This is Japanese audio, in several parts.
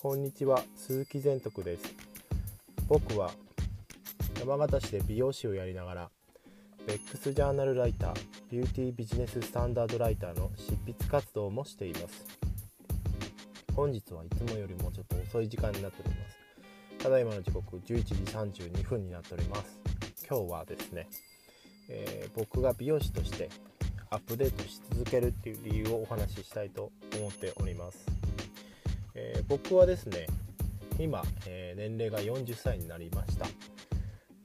こんにちは。鈴木善徳です。僕は山形市で美容師をやりながらベックスジャーナルライタービューティービジネススタンダードライターの執筆活動もしています。本日はいつもよりもちょっと遅い時間になっております。ただいまの時刻11時32分になっております。今日はですね、えー、僕が美容師としてアップデートし続けるっていう理由をお話ししたいと思っております、えー、僕はですね今、えー、年齢が40歳になりました、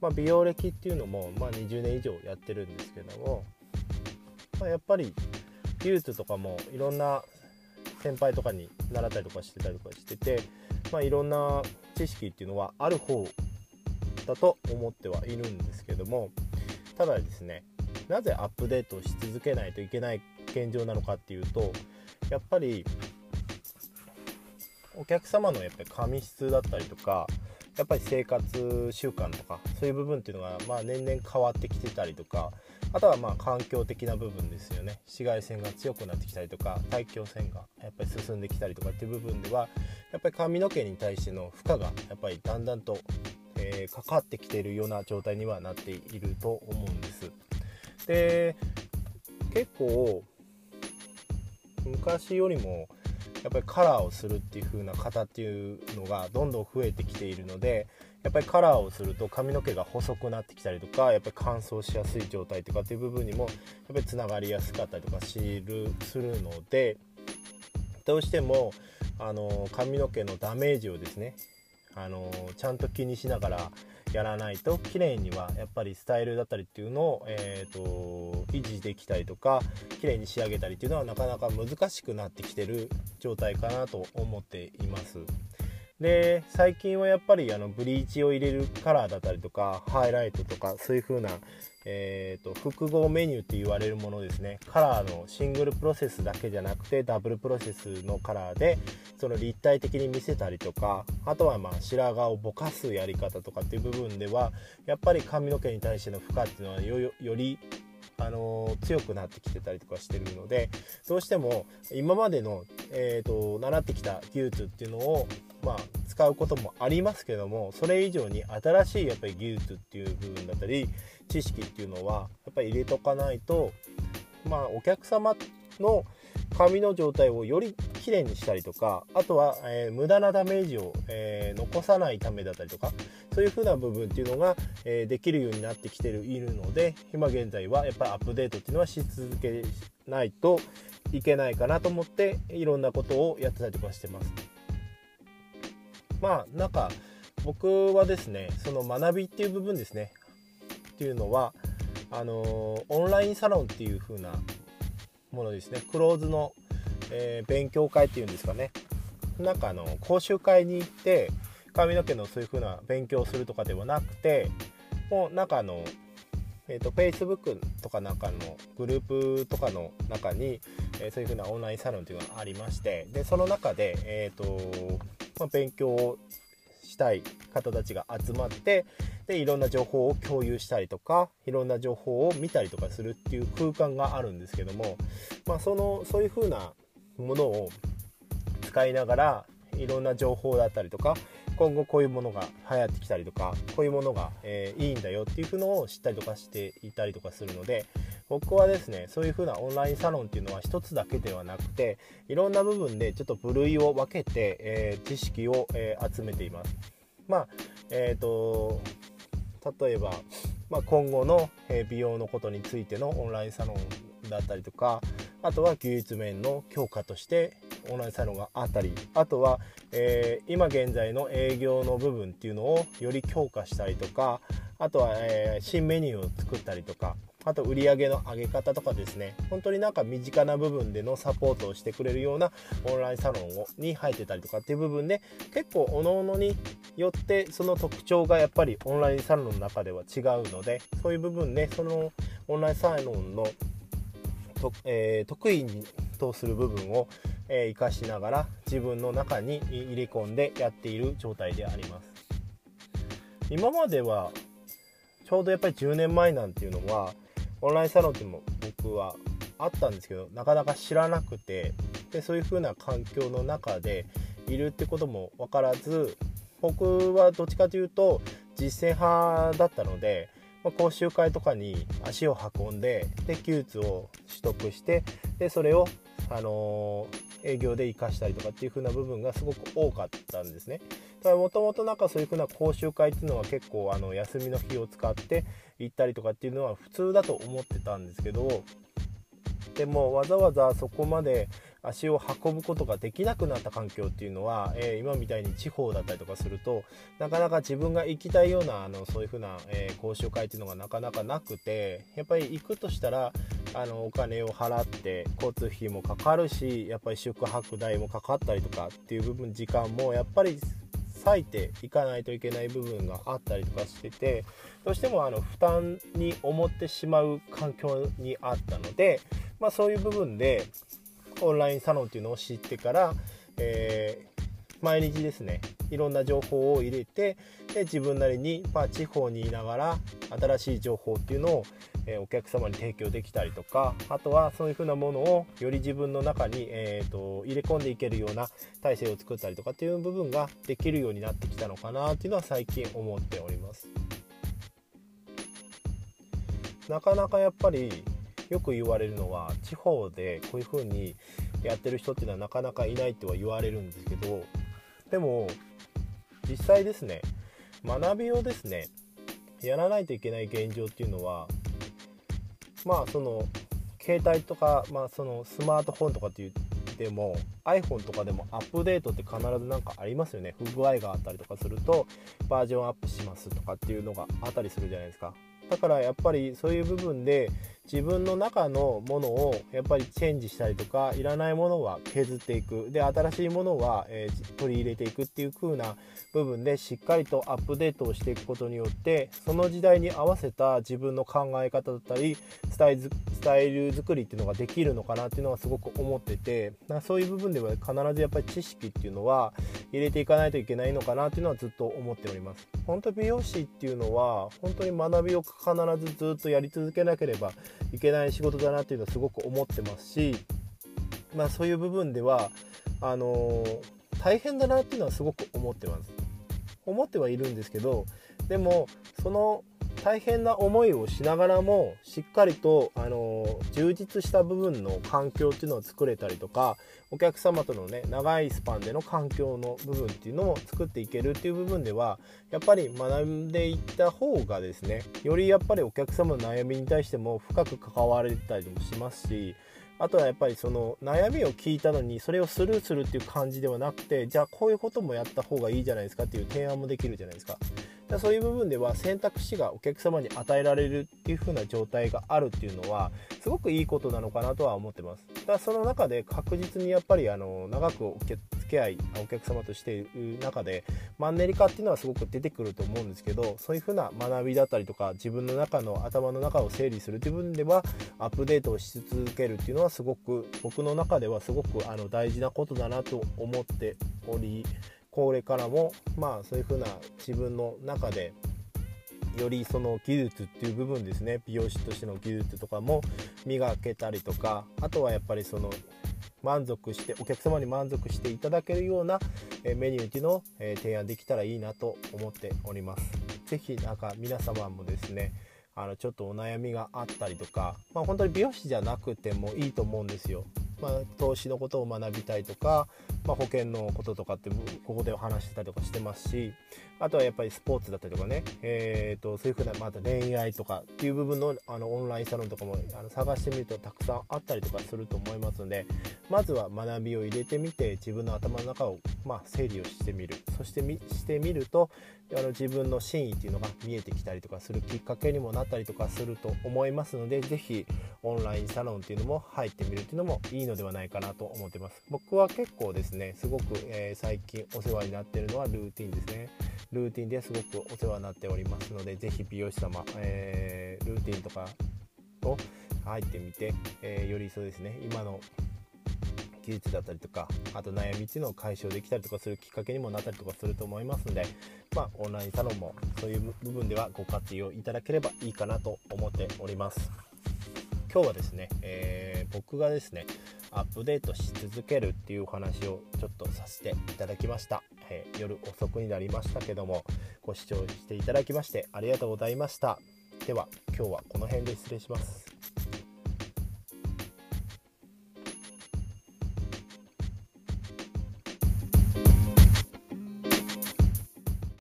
まあ、美容歴っていうのも、まあ、20年以上やってるんですけども、まあ、やっぱり技術とかもいろんな先輩とかに習ったりとかしてたりとかしてて、まあ、いろんな知識っていうのはある方だと思ってはいるんですけどもただですねなぜアップデートし続けないといけない現状なのかっていうとやっぱりお客様のやっぱり髪質だったりとかやっぱり生活習慣とかそういう部分っていうのがまあ年々変わってきてたりとかあとはまあ環境的な部分ですよね紫外線が強くなってきたりとか大気汚染がやっぱり進んできたりとかっていう部分ではやっぱり髪の毛に対しての負荷がやっぱりだんだんと、えー、かかってきているような状態にはなっていると思うんです。で結構昔よりもやっぱりカラーをするっていう風な方っていうのがどんどん増えてきているのでやっぱりカラーをすると髪の毛が細くなってきたりとかやっぱり乾燥しやすい状態とかっていう部分にもやっぱりつながりやすかったりとかするのでどうしてもあの髪の毛のダメージをですねあのちゃんと気にしながらやらないと綺麗にはやっぱりスタイルだったりっていうのを、えーと、維持できたりとか綺麗に仕上げたりっていうのはなかなか難しくなってきてる状態かなと思っています。で最近はやっぱりあのブリーチを入れるカラーだったりとかハイライトとかそういう風な、えーと、複合メニューって言われるものですね。カラーのシングルプロセスだけじゃなくてダブルプロセスのカラーでその立体的に見せたりとかあとはまあ白髪をぼかすやり方とかっていう部分ではやっぱり髪の毛に対しての負荷っていうのはよりあの強くなってきてたりとかしてるのでどうしても今までの、えーと、習ってきた技術っていうのを、まあ、使うこともありますけどもそれ以上に新しいやっぱり技術っていう部分だったり知識っていうのはやっぱり入れとかないと、まあ、お客様の髪の状態をよりきれいにしたりとかあとは、えー、無駄なダメージを、えー、残さないためだったりとかそういう風な部分っていうのが、えー、できるようになってきているので今現在はやっぱりアップデートっていうのはし続けないといけないかなと思っていろんなことをやってたりとかしてます。まあなんか僕はですねその学びっていう部分ですね。っていうのはあのオンラインサロンっていう風なものですね。クローズの、えー、勉強会っていうんですかね。なんかあの講習会に行って髪の毛のそういう風な勉強をするとかではなくてもうなんかあのえーと、Facebook とかなんかのグループとかの中に、えー、そういう風なオンラインサロンっていうのがありましてでその中で、えーとまあ、勉強をしたい方たちが集まってでいろんな情報を共有したりとかいろんな情報を見たりとかするっていう空間があるんですけども、まあ、そのそういう風なものを使いながらいろんな情報だったりとか今後こういうものが流行ってきたりとかこういうものが、えー、いいんだよっていうのを知ったりとかしていたりとかするので僕はですねそういう風なオンラインサロンっていうのは一つだけではなくていろんな部分でちょっと部類を分けて、えー、知識を、えー、集めています。まあえっ、と例えば、まあ、今後の美容のことについてのオンラインサロンだったりとかあとは技術面の強化としてオンラインサロンがあったりあとは、えー、今現在の営業の部分っていうのをより強化したりとかあとは、えー、新メニューを作ったりとかあと売り上げの上げ方とかですね。本当になんか身近な部分でのサポートをしてくれるようなオンラインサロンをに入ってたりとかっていう部分で結構おのおのによってその特徴がやっぱりオンラインサロンの中では違うのでそういう部分でそのオンラインサロンのと、えー、得意にとする部分を、えー、生かしながら自分の中に入れ込んでやっている状態であります。今まではちょうどやっぱり10年前なんていうのはオンラインサロンっても僕はあったんですけどなかなか知らなくてでそういう風な環境の中でいるってことも分からず僕はどっちかというと実践派だったので、まあ、講習会とかに足を運んでで技術を取得してでそれを、あのー、営業で活かしたりとかっていう風な部分がすごく多かったんですね。もともとなんかそういう風な講習会っていうのは結構あの休みの日を使って行ったりとかっていうのは普通だと思ってたんですけどでもわざわざそこまで足を運ぶことができなくなった環境っていうのは、えー、今みたいに地方だったりとかするとなかなか自分が行きたいようなあのそういう風な、えー、講習会っていうのがなかなかなくてやっぱり行くとしたらあのお金を払って交通費もかかるしやっぱり宿泊代もかかったりとかっていう部分時間もやっぱり割いていかないといけない部分があったりとかしててどうしてもあの負担に思ってしまう環境にあったので、まあ、そういう部分でオンラインサロンっていうのを知ってから、えー、毎日ですねいろんな情報を入れてで自分なりに、まあ、地方にいながら新しい情報っていうのを、えー、お客様に提供できたりとかあとはそういうふうなものをより自分の中に、えーと、入れ込んでいけるような体制を作ったりとかっていう部分ができるようになってきたのかなっていうのは最近思っております。なかなかやっぱりよく言われるのは地方でこういう風にやってる人っていうのはなかなかいないとは言われるんですけどでも実際ですね学びをですねやらないといけない現状っていうのはまあその携帯とか、まあ、そのスマートフォンとかって言っても iPhone とかでもアップデートって必ず何かありますよね。不具合があったりとかするとバージョンアップしますとかっていうのがあったりするじゃないですか。だからやっぱりそういう部分で自分の中のものをやっぱりチェンジしたりとかいらないものは削っていく。で新しいものは、えー、取り入れていくっていう風な部分でしっかりとアップデートをしていくことによってその時代に合わせた自分の考え方だったりスタイルスタイル作りっていうのができるのかなっていうのはすごく思っててそういう部分では必ずやっぱり知識っていうのは入れていかないといけないのかなっていうのはずっと思っております。本当美容師っていうのは本当に学びを必ずずっとやり続けなければいけない仕事だなっていうのはすごく思ってますし、まあ、そういう部分ではあのー、大変だなっていうのはすごく思ってます。思ってはいるんですけどでもその大変な思いをしながらもしっかりと、あの充実した部分の環境っていうのを作れたりとかお客様とのね長いスパンでの環境の部分っていうのを作っていけるっていう部分ではやっぱり学んでいった方がですねよりやっぱりお客様の悩みに対しても深く関われたりもしますしあとはやっぱりその悩みを聞いたのにそれをスルーするっていう感じではなくてじゃあこういうこともやった方がいいじゃないですかっていう提案もできるじゃないですかか。そういう部分では選択肢がお客様に与えられるっていう風な状態があるっていうのはすごくいいことなのかなとは思ってますだその中で確実にやっぱりあの長くお客き合いお客様としている中でマンネリ化っていうのはすごく出てくると思うんですけどそういう風な学びだったりとか自分の中の頭の中を整理するという部分ではアップデートをし続けるっていうのはすごく僕の中ではすごくあの大事なことだなと思っておりこれからもまあそういう風な自分の中でよりその技術っていう部分ですね美容師としての技術とかも磨けたりとかあとはやっぱりその満足してお客様に満足していただけるようなメニューっていうのを提案できたらいいなと思っております。是非なんか皆様もですねあのちょっとお悩みがあったりとか、まあ、本当に美容師じゃなくてもいいと思うんですよ。まあ、投資のことを学びたいとか、まあ、保険のこととかってここでお話してたりとかしてますしあとはやっぱりスポーツだったりとかね、えーと、そういうふうなまた恋愛とかっていう部分のあのオンラインサロンとかもあの探してみるとたくさんあったりとかすると思いますのでまずは学びを入れてみて自分の頭の中を、まあ、整理をしてみる。そしてみしてみるとあの自分の真意っていうのが見えてきたりとかするきっかけにもなったりとかすると思いますので是非オンラインサロンっていうのも入ってみるっていうのもいいのではないかなと思ってます。僕は結構ですねすごく、えー、最近お世話になってるのはルーティンですね。ルーティンですごくお世話になっておりますので是非美容師様、えー、ルーティンとかを入ってみて、えー、よりそうですね今の技術だったりとかあと悩みっていうのを解消できたりとかするきっかけにもなったりとかすると思いますのでまあオンラインサロンもそういう部分ではご活用いただければいいかなと思っております。今日はですね、えー、僕がですねアップデートし続けるっていうお話をちょっとさせていただきました、えー、夜遅くになりましたけどもご視聴していただきましてありがとうございました。では今日はこの辺で失礼します。